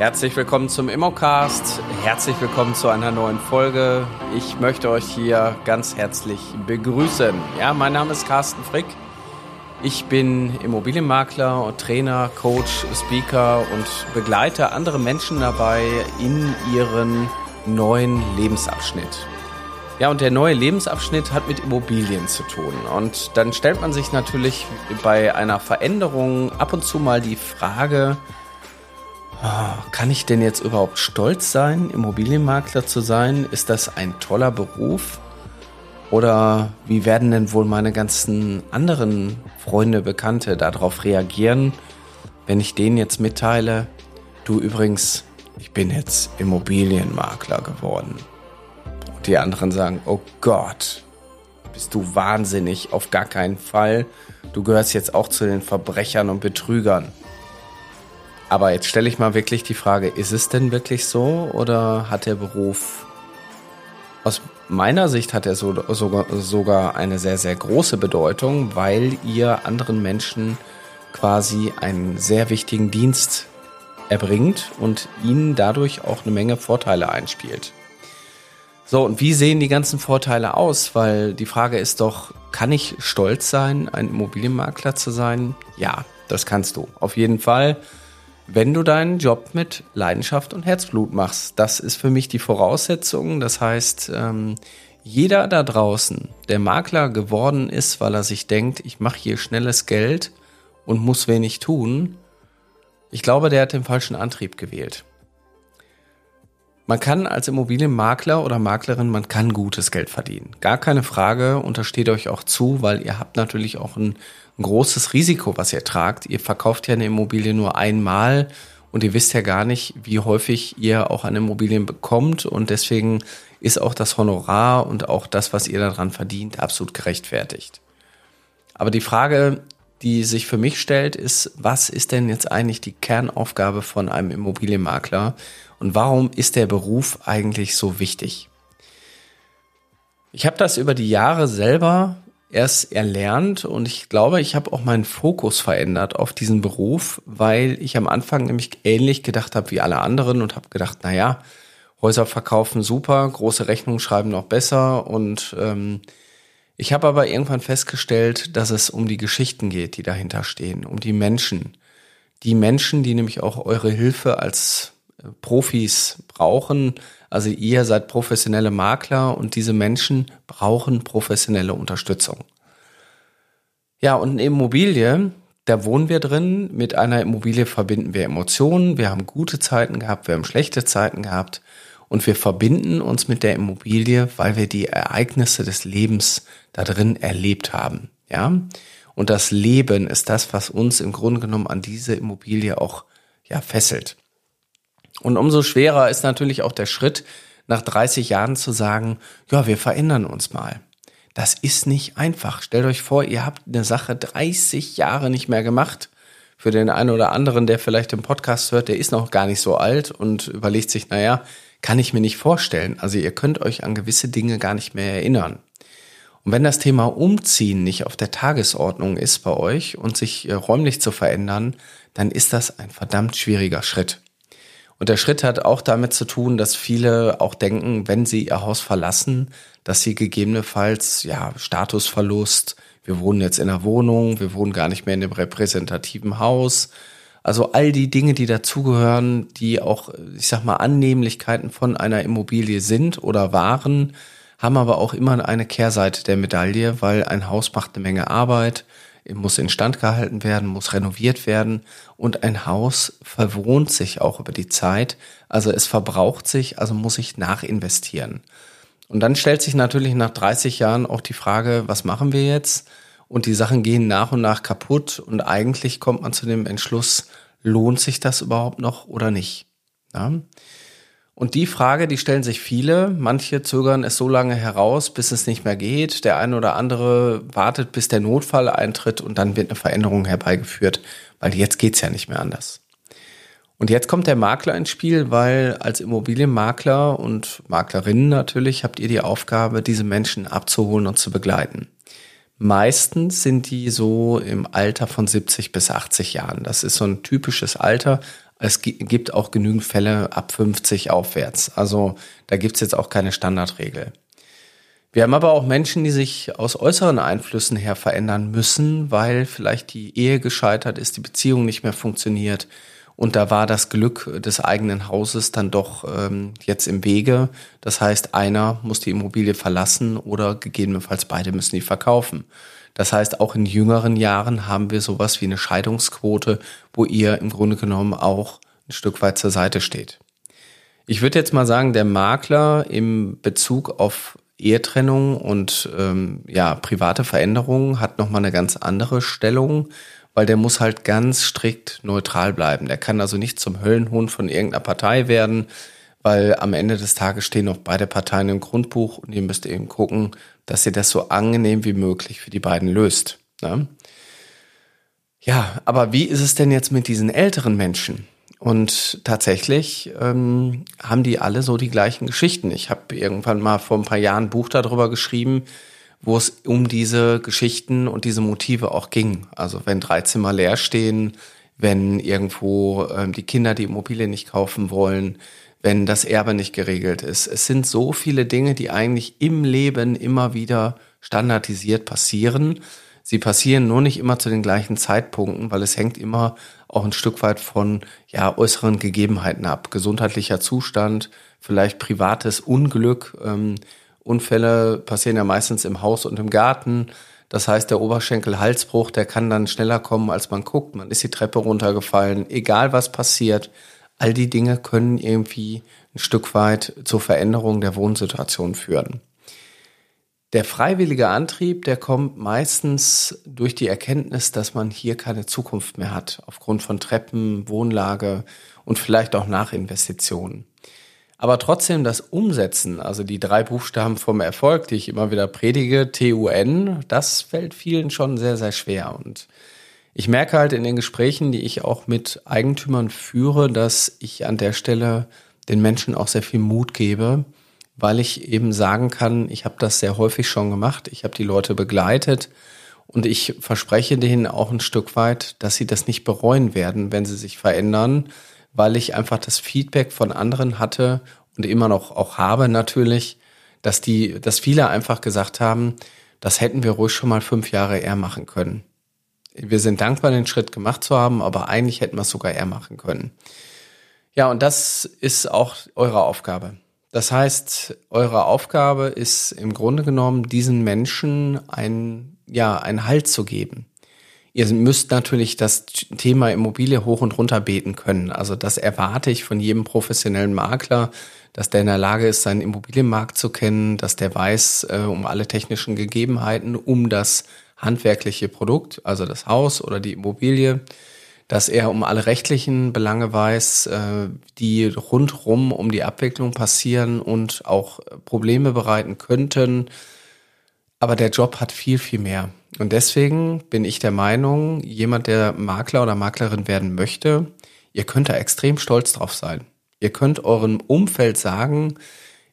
Herzlich willkommen zum Immocast. Herzlich willkommen zu einer neuen Folge. Ich möchte euch hier ganz herzlich begrüßen. Ja, mein Name ist Carsten Frick. Ich bin Immobilienmakler Trainer, Coach, Speaker und begleite andere Menschen dabei in ihren neuen Lebensabschnitt. Ja, und der neue Lebensabschnitt hat mit Immobilien zu tun. Und dann stellt man sich natürlich bei einer Veränderung ab und zu mal die Frage, kann ich denn jetzt überhaupt stolz sein, Immobilienmakler zu sein? Ist das ein toller Beruf? Oder wie werden denn wohl meine ganzen anderen Freunde, Bekannte darauf reagieren, wenn ich denen jetzt mitteile, du übrigens, ich bin jetzt Immobilienmakler geworden? Die anderen sagen, oh Gott, bist du wahnsinnig, auf gar keinen Fall. Du gehörst jetzt auch zu den Verbrechern und Betrügern. Aber jetzt stelle ich mal wirklich die Frage, ist es denn wirklich so oder hat der Beruf, aus meiner Sicht hat er so, sogar, sogar eine sehr, sehr große Bedeutung, weil ihr anderen Menschen quasi einen sehr wichtigen Dienst erbringt und ihnen dadurch auch eine Menge Vorteile einspielt. So, und wie sehen die ganzen Vorteile aus? Weil die Frage ist doch, kann ich stolz sein, ein Immobilienmakler zu sein? Ja, das kannst du. Auf jeden Fall, wenn du deinen Job mit Leidenschaft und Herzblut machst. Das ist für mich die Voraussetzung. Das heißt, ähm, jeder da draußen, der Makler geworden ist, weil er sich denkt, ich mache hier schnelles Geld und muss wenig tun, ich glaube, der hat den falschen Antrieb gewählt. Man kann als Immobilienmakler oder Maklerin, man kann gutes Geld verdienen. Gar keine Frage, untersteht euch auch zu, weil ihr habt natürlich auch ein, ein großes Risiko, was ihr tragt. Ihr verkauft ja eine Immobilie nur einmal und ihr wisst ja gar nicht, wie häufig ihr auch an Immobilien bekommt und deswegen ist auch das Honorar und auch das, was ihr daran verdient, absolut gerechtfertigt. Aber die Frage, die sich für mich stellt, ist, was ist denn jetzt eigentlich die Kernaufgabe von einem Immobilienmakler? Und warum ist der Beruf eigentlich so wichtig? Ich habe das über die Jahre selber erst erlernt und ich glaube, ich habe auch meinen Fokus verändert auf diesen Beruf, weil ich am Anfang nämlich ähnlich gedacht habe wie alle anderen und habe gedacht, na ja, Häuser verkaufen super, große Rechnungen schreiben noch besser und ähm, ich habe aber irgendwann festgestellt, dass es um die Geschichten geht, die dahinter stehen, um die Menschen. Die Menschen, die nämlich auch eure Hilfe als Profis brauchen. Also ihr seid professionelle Makler und diese Menschen brauchen professionelle Unterstützung. Ja, und eine Immobilie, da wohnen wir drin. Mit einer Immobilie verbinden wir Emotionen. Wir haben gute Zeiten gehabt, wir haben schlechte Zeiten gehabt. Und wir verbinden uns mit der Immobilie, weil wir die Ereignisse des Lebens da drin erlebt haben. Ja. Und das Leben ist das, was uns im Grunde genommen an diese Immobilie auch ja, fesselt. Und umso schwerer ist natürlich auch der Schritt, nach 30 Jahren zu sagen, ja, wir verändern uns mal. Das ist nicht einfach. Stellt euch vor, ihr habt eine Sache 30 Jahre nicht mehr gemacht. Für den einen oder anderen, der vielleicht den Podcast hört, der ist noch gar nicht so alt und überlegt sich, naja, kann ich mir nicht vorstellen. Also ihr könnt euch an gewisse Dinge gar nicht mehr erinnern. Und wenn das Thema Umziehen nicht auf der Tagesordnung ist bei euch und sich äh, räumlich zu verändern, dann ist das ein verdammt schwieriger Schritt. Und der Schritt hat auch damit zu tun, dass viele auch denken, wenn sie ihr Haus verlassen, dass sie gegebenenfalls, ja, Statusverlust, wir wohnen jetzt in einer Wohnung, wir wohnen gar nicht mehr in dem repräsentativen Haus. Also all die Dinge, die dazugehören, die auch, ich sag mal, Annehmlichkeiten von einer Immobilie sind oder waren, haben aber auch immer eine Kehrseite der Medaille, weil ein Haus macht eine Menge Arbeit, muss instand gehalten werden, muss renoviert werden und ein Haus verwohnt sich auch über die Zeit. Also es verbraucht sich, also muss ich nachinvestieren. Und dann stellt sich natürlich nach 30 Jahren auch die Frage, was machen wir jetzt? Und die Sachen gehen nach und nach kaputt und eigentlich kommt man zu dem Entschluss, lohnt sich das überhaupt noch oder nicht? Ja? Und die Frage, die stellen sich viele. Manche zögern es so lange heraus, bis es nicht mehr geht. Der eine oder andere wartet, bis der Notfall eintritt und dann wird eine Veränderung herbeigeführt, weil jetzt geht's ja nicht mehr anders. Und jetzt kommt der Makler ins Spiel, weil als Immobilienmakler und Maklerinnen natürlich habt ihr die Aufgabe, diese Menschen abzuholen und zu begleiten. Meistens sind die so im Alter von 70 bis 80 Jahren. Das ist so ein typisches Alter, Es gibt auch genügend Fälle ab 50 aufwärts. Also da gibt's jetzt auch keine Standardregel. Wir haben aber auch Menschen, die sich aus äußeren Einflüssen her verändern müssen, weil vielleicht die Ehe gescheitert ist, die Beziehung nicht mehr funktioniert. Und da war das Glück des eigenen Hauses dann doch ähm, jetzt im Wege. Das heißt, einer muss die Immobilie verlassen oder gegebenenfalls beide müssen die verkaufen. Das heißt, auch in jüngeren Jahren haben wir sowas wie eine Scheidungsquote, wo ihr im Grunde genommen auch ein Stück weit zur Seite steht. Ich würde jetzt mal sagen, der Makler im Bezug auf Ehetrennung und ähm, ja, private Veränderungen hat nochmal eine ganz andere Stellung, weil der muss halt ganz strikt neutral bleiben. Der kann also nicht zum Höllenhund von irgendeiner Partei werden, weil am Ende des Tages stehen noch beide Parteien im Grundbuch und ihr müsst eben gucken, dass ihr das so angenehm wie möglich für die beiden löst. Ne? Ja, aber wie ist es denn jetzt mit diesen älteren Menschen? Und tatsächlich ähm, haben die alle so die gleichen Geschichten. Ich habe irgendwann mal vor ein paar Jahren ein Buch darüber geschrieben, wo es um diese Geschichten und diese Motive auch ging. Also wenn drei Zimmer leer stehen, wenn irgendwo ähm, die Kinder die Immobilie nicht kaufen wollen, wenn das Erbe nicht geregelt ist. Es sind so viele Dinge, die eigentlich im Leben immer wieder standardisiert passieren. Sie passieren nur nicht immer zu den gleichen Zeitpunkten, weil es hängt immer auch ein Stück weit von ja, äußeren Gegebenheiten ab. Gesundheitlicher Zustand, vielleicht privates Unglück. Ähm, Unfälle passieren ja meistens im Haus und im Garten. Das heißt, der Oberschenkel-Halsbruch, der kann dann schneller kommen, als man guckt. Man ist die Treppe runtergefallen. Egal was passiert, all die Dinge können irgendwie ein Stück weit zur Veränderung der Wohnsituation führen. Der freiwillige Antrieb, der kommt meistens durch die Erkenntnis, dass man hier keine Zukunft mehr hat, aufgrund von Treppen, Wohnlage und vielleicht auch Nachinvestitionen. Aber trotzdem das Umsetzen, also die drei Buchstaben vom Erfolg, die ich immer wieder predige, TUN, das fällt vielen schon sehr, sehr schwer. Und ich merke halt in den Gesprächen, die ich auch mit Eigentümern führe, dass ich an der Stelle den Menschen auch sehr viel Mut gebe, weil ich eben sagen kann, ich habe das sehr häufig schon gemacht, ich habe die Leute begleitet und ich verspreche denen auch ein Stück weit, dass sie das nicht bereuen werden, wenn sie sich verändern, weil ich einfach das Feedback von anderen hatte und immer noch auch habe natürlich, dass die, dass viele einfach gesagt haben, das hätten wir ruhig schon mal fünf Jahre eher machen können. Wir sind dankbar, den Schritt gemacht zu haben, aber eigentlich hätten wir es sogar eher machen können. Ja, und das ist auch eure Aufgabe. Das heißt, eure Aufgabe ist im Grunde genommen, diesen Menschen ein, ja, einen Halt zu geben. Ihr müsst natürlich das Thema Immobilie hoch und runter beten können. Also das erwarte ich von jedem professionellen Makler, dass der in der Lage ist, seinen Immobilienmarkt zu kennen, dass der weiß äh, um alle technischen Gegebenheiten, um das handwerkliche Produkt, also das Haus oder die Immobilie, dass er um alle rechtlichen Belange weiß, äh, die rundrum um die Abwicklung passieren und auch Probleme bereiten könnten. Aber der Job hat viel, viel mehr. Und deswegen bin ich der Meinung, jemand, der Makler oder Maklerin werden möchte, ihr könnt da extrem stolz drauf sein. Ihr könnt eurem Umfeld sagen,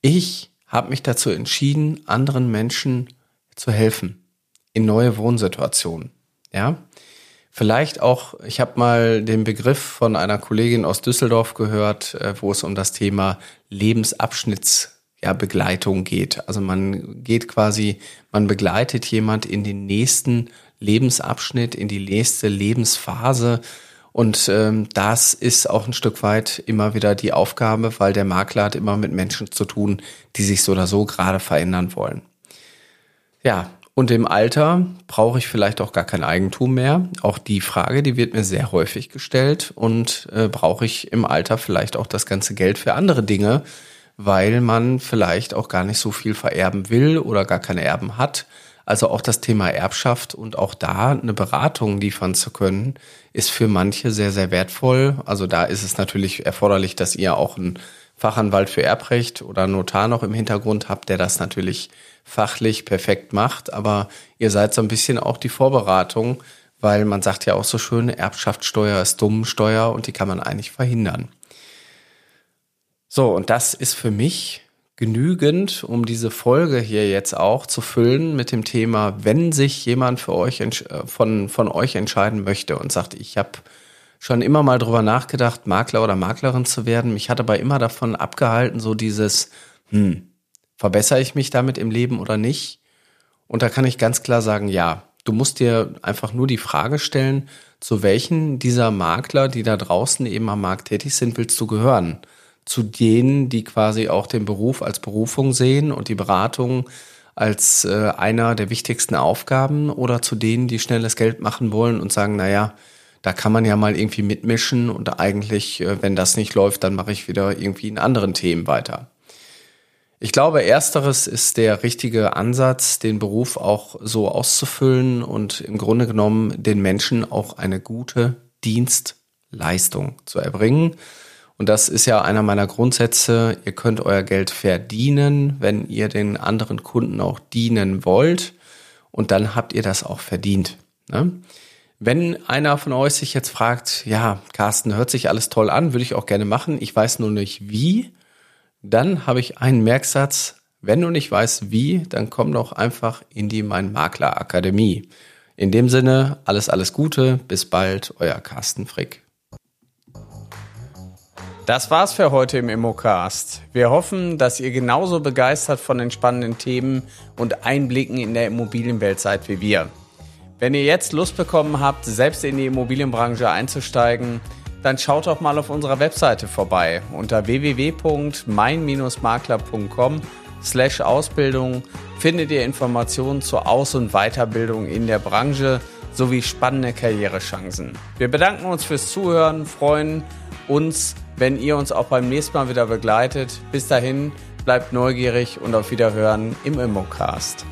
ich habe mich dazu entschieden, anderen Menschen zu helfen in neue Wohnsituationen. Ja, Vielleicht auch, ich habe mal den Begriff von einer Kollegin aus Düsseldorf gehört, äh, wo es um das Thema Lebensabschnittsbegleitung ja, geht. Also man geht quasi, man begleitet jemand in den nächsten Lebensabschnitt, in die nächste Lebensphase. Und ähm, das ist auch ein Stück weit immer wieder die Aufgabe, weil der Makler hat immer mit Menschen zu tun, die sich so oder so gerade verändern wollen. Ja, und im Alter brauche ich vielleicht auch gar kein Eigentum mehr. Auch die Frage, die wird mir sehr häufig gestellt. Und äh, brauche ich im Alter vielleicht auch das ganze Geld für andere Dinge, weil man vielleicht auch gar nicht so viel vererben will oder gar keine Erben hat. Also auch das Thema Erbschaft und auch da eine Beratung liefern zu können, ist für manche sehr, sehr wertvoll. Also da ist es natürlich erforderlich, dass ihr auch einen Fachanwalt für Erbrecht oder Notar noch im Hintergrund habt, der das natürlich fachlich perfekt macht, aber ihr seid so ein bisschen auch die Vorberatung, weil man sagt ja auch so schön, Erbschaftssteuer ist Dummensteuer und die kann man eigentlich verhindern. So, und das ist für mich genügend, um diese Folge hier jetzt auch zu füllen mit dem Thema, wenn sich jemand für euch äh, von, von euch entscheiden möchte und sagt, ich habe schon immer mal drüber nachgedacht, Makler oder Maklerin zu werden. Mich hat aber immer davon abgehalten, so dieses, hm, verbessere ich mich damit im Leben oder nicht? Und da kann ich ganz klar sagen, ja. Du musst dir einfach nur die Frage stellen, zu welchen dieser Makler, die da draußen eben am Markt tätig sind, willst du gehören? Zu denen, die quasi auch den Beruf als Berufung sehen und die Beratung als äh, einer der wichtigsten Aufgaben oder zu denen, die schnelles Geld machen wollen und sagen, naja, da kann man ja mal irgendwie mitmischen und eigentlich, äh, wenn das nicht läuft, dann mache ich wieder irgendwie in anderen Themen weiter. Ich glaube, ersteres ist der richtige Ansatz, den Beruf auch so auszufüllen und im Grunde genommen den Menschen auch eine gute Dienstleistung zu erbringen. Und das ist ja einer meiner Grundsätze. Ihr könnt euer Geld verdienen, wenn ihr den anderen Kunden auch dienen wollt. Und dann habt ihr das auch verdient. Ne? Wenn einer von euch sich jetzt fragt, ja, Carsten, hört sich alles toll an, würde ich auch gerne machen, ich weiß nur nicht wie, dann habe ich einen Merksatz. Wenn du nicht weißt wie, dann komm doch einfach in die Mein Makler Akademie. In dem Sinne, alles, alles Gute. Bis bald, euer Carsten Frick. Das war's für heute im Immocast. Wir hoffen, dass ihr genauso begeistert von den spannenden Themen und Einblicken in der Immobilienwelt seid wie wir. Wenn ihr jetzt Lust bekommen habt, selbst in die Immobilienbranche einzusteigen, dann schaut doch mal auf unserer Webseite vorbei unter www.mein-makler.com slash Ausbildung findet ihr Informationen zur Aus- und Weiterbildung in der Branche sowie spannende Karrierechancen. Wir bedanken uns fürs Zuhören, freuen uns, wenn ihr uns auch beim nächsten Mal wieder begleitet. Bis dahin, bleibt neugierig und auf Wiederhören im Immocast.